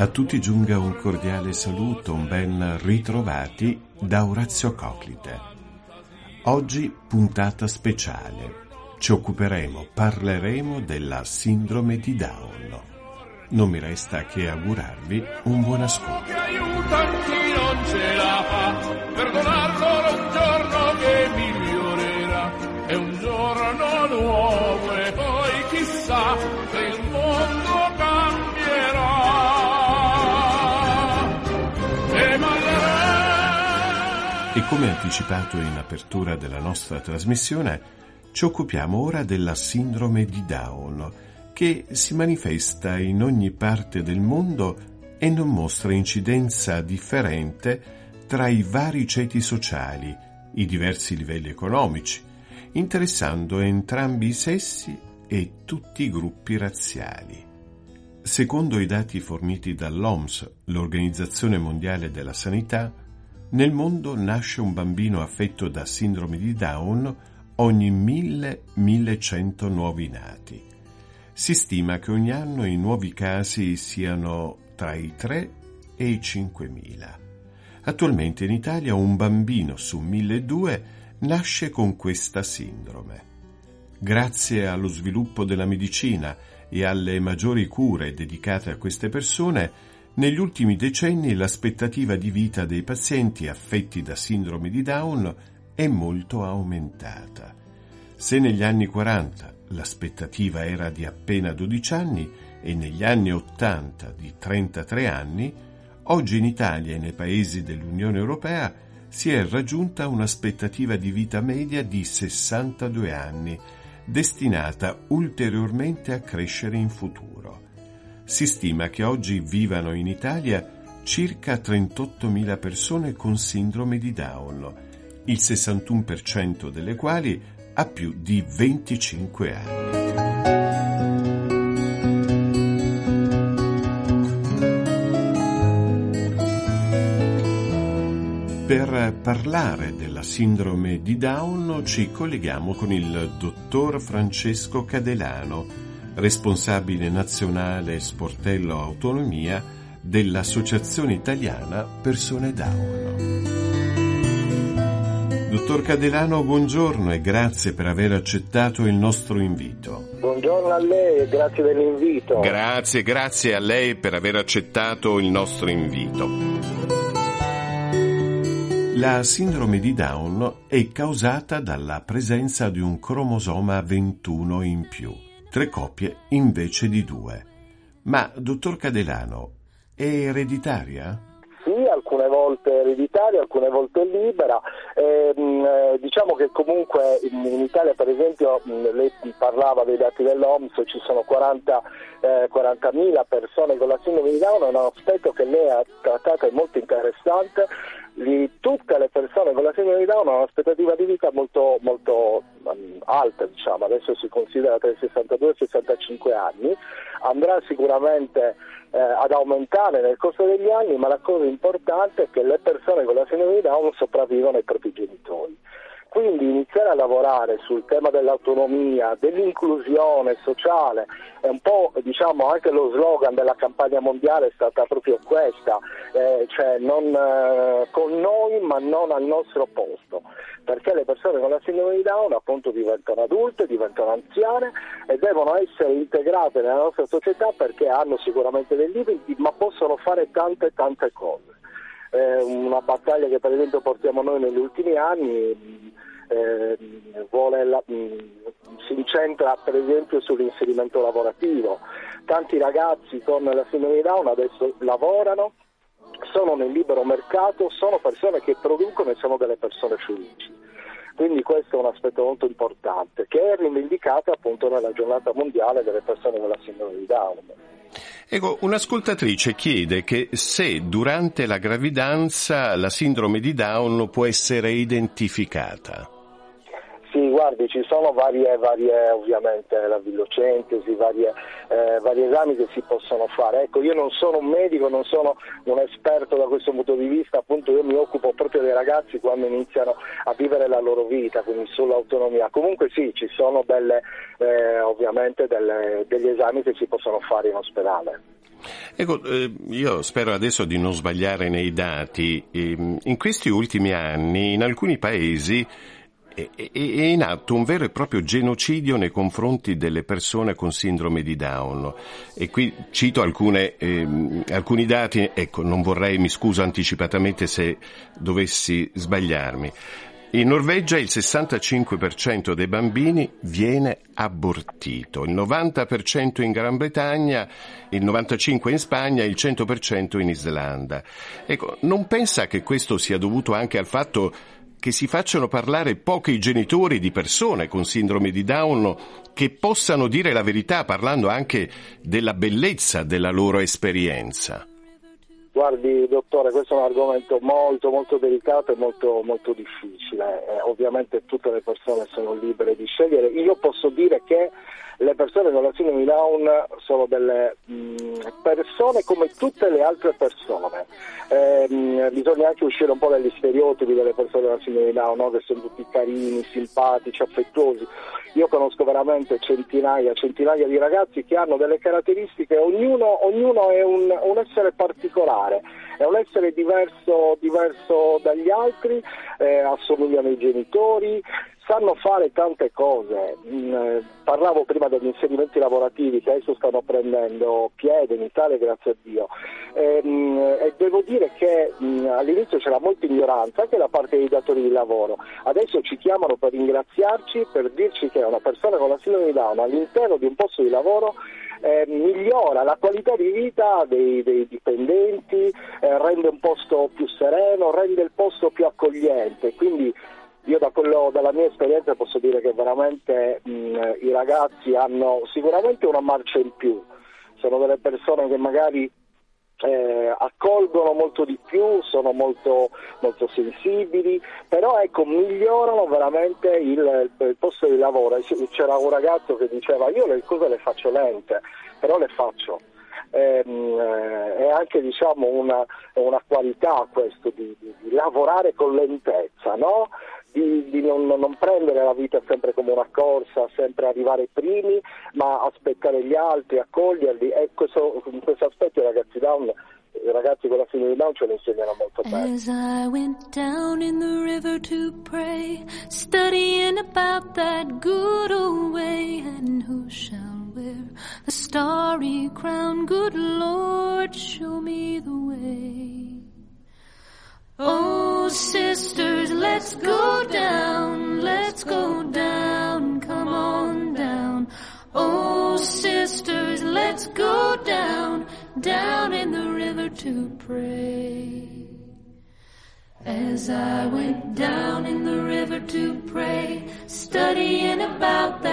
A tutti giunga un cordiale saluto, un ben ritrovati da Orazio Coclite. Oggi puntata speciale. Ci occuperemo, parleremo della sindrome di Down. Non mi resta che augurarvi un buon ascolto. Che che è un giorno nuovo e poi chissà se il mondo come anticipato in apertura della nostra trasmissione, ci occupiamo ora della sindrome di Down, che si manifesta in ogni parte del mondo e non mostra incidenza differente tra i vari ceti sociali, i diversi livelli economici, interessando entrambi i sessi e tutti i gruppi razziali. Secondo i dati forniti dall'OMS, l'Organizzazione Mondiale della Sanità, nel mondo nasce un bambino affetto da sindrome di Down ogni 1000-1100 nuovi nati. Si stima che ogni anno i nuovi casi siano tra i 3 e i 5.000. Attualmente in Italia un bambino su 1.200 nasce con questa sindrome. Grazie allo sviluppo della medicina e alle maggiori cure dedicate a queste persone, negli ultimi decenni l'aspettativa di vita dei pazienti affetti da sindrome di Down è molto aumentata. Se negli anni 40 l'aspettativa era di appena 12 anni e negli anni 80 di 33 anni, oggi in Italia e nei paesi dell'Unione Europea si è raggiunta un'aspettativa di vita media di 62 anni, destinata ulteriormente a crescere in futuro. Si stima che oggi vivano in Italia circa 38.000 persone con sindrome di Down, il 61% delle quali ha più di 25 anni. Per parlare della sindrome di Down ci colleghiamo con il dottor Francesco Cadelano, responsabile nazionale Sportello Autonomia dell'Associazione Italiana Persone Down. Dottor Cadelano, buongiorno e grazie per aver accettato il nostro invito. Buongiorno a lei e grazie dell'invito. Grazie, grazie a lei per aver accettato il nostro invito. La sindrome di Down è causata dalla presenza di un cromosoma 21 in più, tre coppie invece di due. Ma, dottor Cadelano, è ereditaria? Sì, alcune volte ereditaria, alcune volte libera. Ehm, eh, diciamo che comunque in, Italia per esempio lei parlava dei dati dell'OMS, ci sono 40, eh, 40.000 persone con la sindrome di Down, è un aspetto che lei ha trattato è molto interessante. Di tutte le persone con la sindrome di Down hanno un'aspettativa di vita molto, molto um, alta, diciamo. adesso si considera tra i 62 e i 65 anni, andrà sicuramente eh, ad aumentare nel corso degli anni, ma la cosa importante è che le persone con la sindrome di Down sopravvivono ai propri genitori. Quindi iniziare a lavorare sul tema dell'autonomia, dell'inclusione sociale, è un po' diciamo anche lo slogan della campagna mondiale è stata proprio questa, eh, cioè non eh, con noi ma non al nostro posto, perché le persone con la sindrome di Down appunto diventano adulte, diventano anziane e devono essere integrate nella nostra società perché hanno sicuramente dei limiti ma possono fare tante tante cose. Eh, una battaglia che per esempio portiamo noi negli ultimi anni eh, la, mh, si incentra per esempio sull'inserimento lavorativo. Tanti ragazzi con la sindrome di Down adesso lavorano, sono nel libero mercato, sono persone che producono e sono delle persone felici. Quindi questo è un aspetto molto importante che è rivendicato appunto nella giornata mondiale delle persone con la sindrome di Down. Ecco, un'ascoltatrice chiede che se durante la gravidanza la sindrome di Down può essere identificata. Guardi, ci sono varie, varie ovviamente la villocentesi, varie, eh, vari esami che si possono fare. Ecco, io non sono un medico, non sono un esperto da questo punto di vista, appunto io mi occupo proprio dei ragazzi quando iniziano a vivere la loro vita, quindi sull'autonomia. Comunque sì, ci sono delle, eh, ovviamente delle, degli esami che si possono fare in ospedale. Ecco, eh, io spero adesso di non sbagliare nei dati. Ehm, in questi ultimi anni in alcuni paesi è in atto un vero e proprio genocidio nei confronti delle persone con sindrome di Down. E qui cito alcune, eh, alcuni dati, ecco, non vorrei, mi scuso anticipatamente se dovessi sbagliarmi. In Norvegia il 65% dei bambini viene abortito, il 90% in Gran Bretagna, il 95% in Spagna il 100% in Islanda. Ecco, non pensa che questo sia dovuto anche al fatto che si facciano parlare pochi genitori di persone con sindrome di Down che possano dire la verità parlando anche della bellezza della loro esperienza. Guardi, dottore, questo è un argomento molto, molto delicato e molto, molto difficile. Eh, ovviamente tutte le persone sono libere di scegliere. Io posso dire che le persone con la sindrome Down sono delle mh, mm, persone come tutte le altre persone. Eh, mh, bisogna anche uscire un po' dagli stereotipi delle persone con la sindrome Down, no? che sono tutti carini, simpatici, affettuosi. Io conosco veramente centinaia, centinaia di ragazzi che hanno delle caratteristiche, ognuno, ognuno è un, un essere particolare è un essere diverso, diverso dagli altri, eh, assomigliano ai genitori, sanno fare tante cose. Mm, eh, parlavo prima degli inserimenti lavorativi che adesso stanno prendendo piede in Italia, grazie a Dio. E, mm, e devo dire che mm, all'inizio c'era molta ignoranza anche da parte dei datori di lavoro. Adesso ci chiamano per ringraziarci, per dirci che una persona con la sindrome di Down all'interno di un posto di lavoro eh, migliora la qualità di vita dei, dei dipendenti, eh, rende un posto più sereno, rende il posto più accogliente. Quindi io da quello, dalla mia esperienza posso dire che veramente mh, i ragazzi hanno sicuramente una marcia in più, sono delle persone che magari eh, accolgono molto di più, sono molto, molto, sensibili, però ecco, migliorano veramente il, il, posto di lavoro. C'era un ragazzo che diceva io le cose le faccio lente, però le faccio. Ehm, eh, è anche diciamo, una, una, qualità questo di, di, di lavorare con lentezza, no? Di, di non, non, prendere la vita sempre come una corsa, sempre arrivare primi, ma aspettare gli altri, accoglierli e questo, questo aspetto i ragazzi down i ragazzi con la fine di down ce lo insegnano molto bene. As I went down in the river to pray, studying about that good old way, and who shall wear the starry crown, good Lord, show me the way. Oh, sisters, let's go down, let's go down, come on down. Oh, sisters, let's go down, down in the river to pray. As I went down in the river to pray, studying about that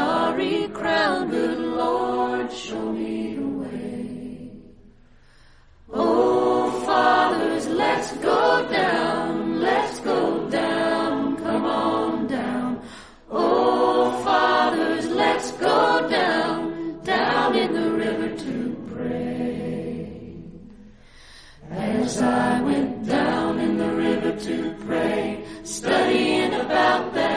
starry crown, good Lord, show me the way. Oh, fathers, let's go down, let's go down, come on down. Oh, fathers, let's go down, down in the river to pray. As I went down in the river to pray, studying about that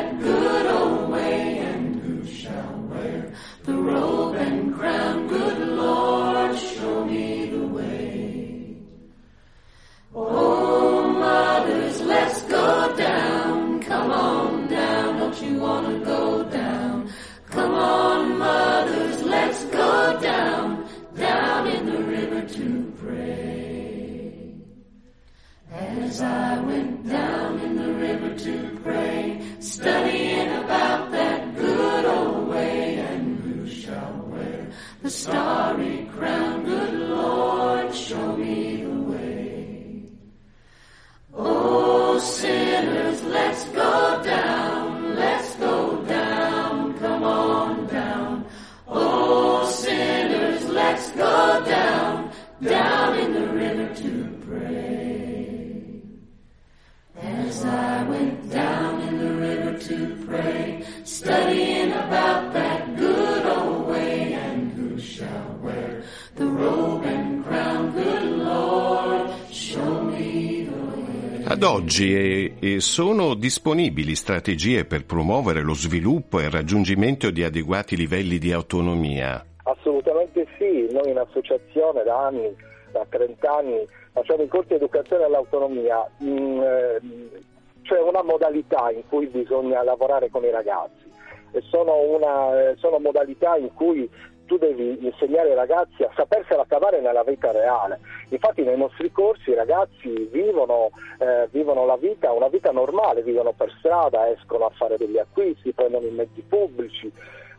oggi eh, eh, sono disponibili strategie per promuovere lo sviluppo e il raggiungimento di adeguati livelli di autonomia. Assolutamente sì, noi in associazione da anni, da 30 anni, facciamo i corsi di educazione all'autonomia. Mm, eh, c'è una modalità in cui bisogna lavorare con i ragazzi e sono, una, eh, sono modalità in cui tu devi insegnare ai ragazzi a sapersela cavare nella vita reale. Infatti nei nostri corsi i ragazzi vivono, eh, vivono, la vita, una vita normale, vivono per strada, escono a fare degli acquisti, prendono i mezzi pubblici.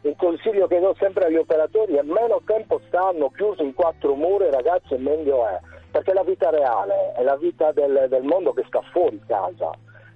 Un consiglio che do sempre agli operatori è meno tempo stanno chiusi in quattro mura i ragazzi meglio è, perché la vita reale è la vita del, del mondo che sta fuori casa,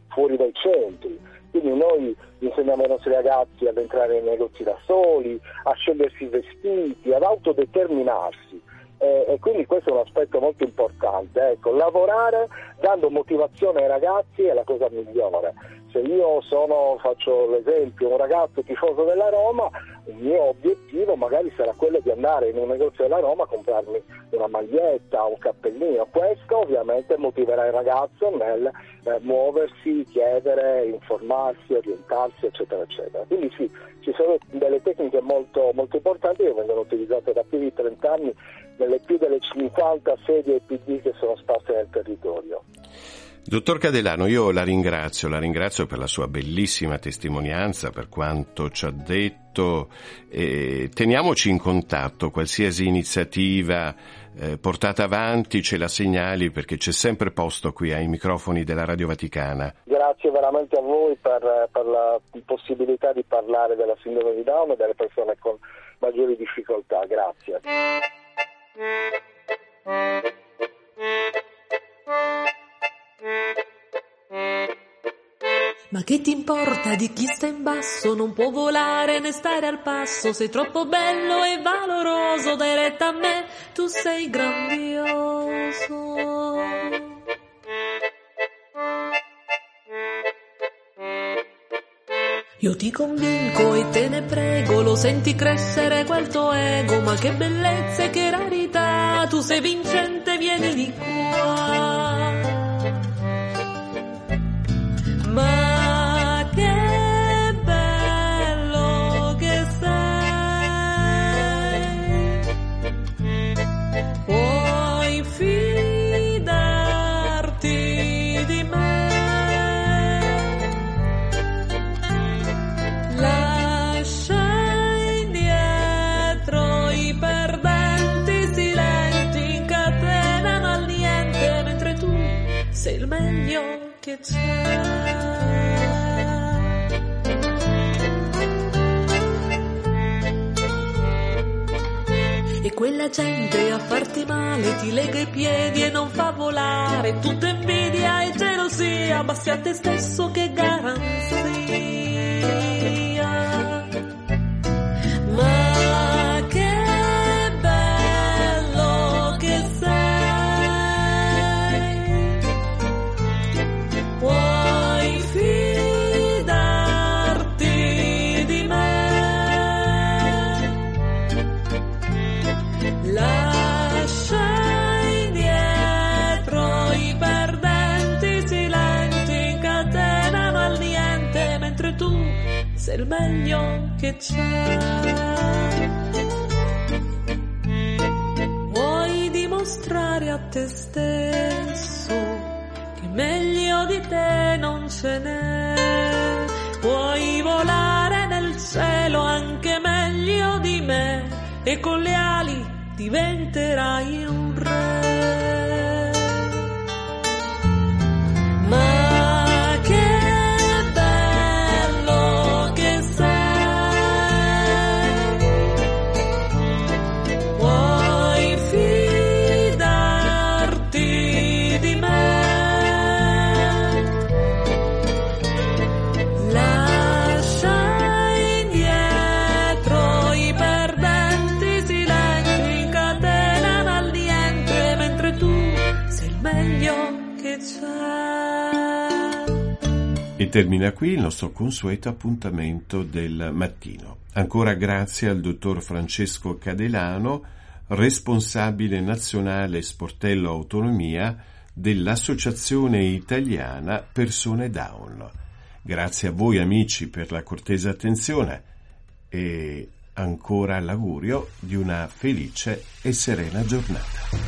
fuori dai centri. Quindi noi insegniamo ai nostri ragazzi ad entrare nei negozi da soli, a scegliersi i vestiti, ad autodeterminarsi. E, e quindi questo è un aspetto molto importante. Ecco, lavorare dando motivazione ai ragazzi è la cosa migliore. Se io sono, faccio l'esempio, un ragazzo tifoso della Roma, il mio obiettivo magari sarà quello di andare in un negozio della Roma a comprarmi una maglietta, un cappellino. Questo ovviamente motiverà il ragazzo nel eh, muoversi, chiedere, informarsi, orientarsi, eccetera, eccetera. Quindi sì, ci sono delle tecniche molto, molto importanti che vengono utilizzate da più di 30 anni nelle più delle 50 sedi PD che sono sparse nel territorio. Dottor Cadelano, io la ringrazio, la ringrazio per la sua bellissima testimonianza, per quanto ci ha detto. Eh, teniamoci in contatto, qualsiasi iniziativa eh, portata avanti ce la segnali perché c'è sempre posto qui ai microfoni della Radio Vaticana. Grazie veramente a voi per, per la possibilità di parlare della sindrome di Down e delle persone con maggiori difficoltà. Grazie. Ma che ti importa di chi sta in basso? Non può volare né stare al passo. Sei troppo bello e valoroso, dai retta a me, tu sei grandioso. Io ti convinco e te ne prego, lo senti crescere quel tuo ego, ma che bellezza e che rarità, tu sei vincente, vieni di qua. E quella gente a farti male ti lega i piedi e non fa volare, tutta invidia e gelosia, basti a te stesso che garanzia. Sei il meglio che c'è. Vuoi dimostrare a te stesso che meglio di te non ce n'è. Puoi volare nel cielo anche meglio di me e con le ali diventerai un re. Termina qui il nostro consueto appuntamento del mattino. Ancora grazie al dottor Francesco Cadelano, responsabile nazionale Sportello Autonomia dell'Associazione Italiana Persone Down. Grazie a voi amici per la cortese attenzione e ancora l'augurio di una felice e serena giornata.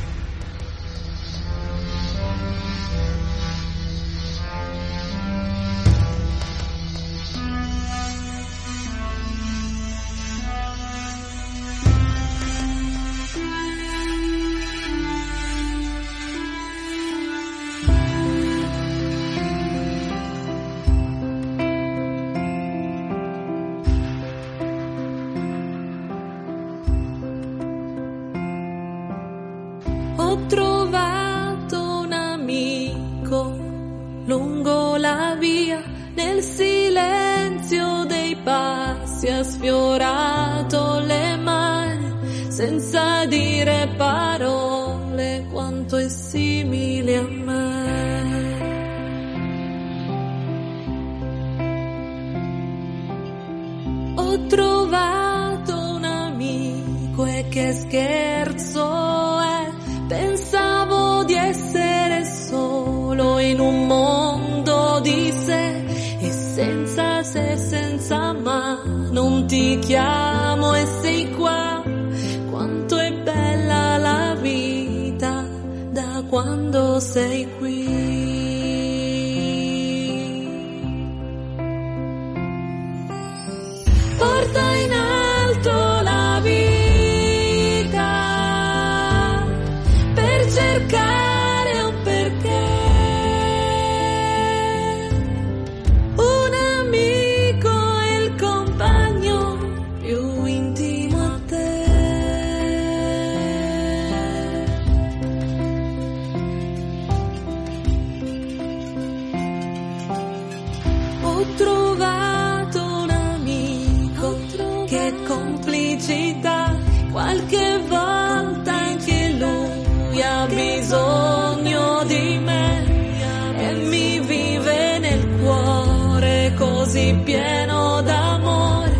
Ho trovato un amico e che scherzo è, pensavo di essere solo in un mondo di sé e senza se, senza ma, non ti chiamo e sei qua, quanto è bella la vita da quando sei qui. Così pieno d'amore.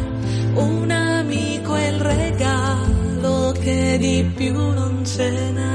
Un amico è il regalo che di più non ce n'è.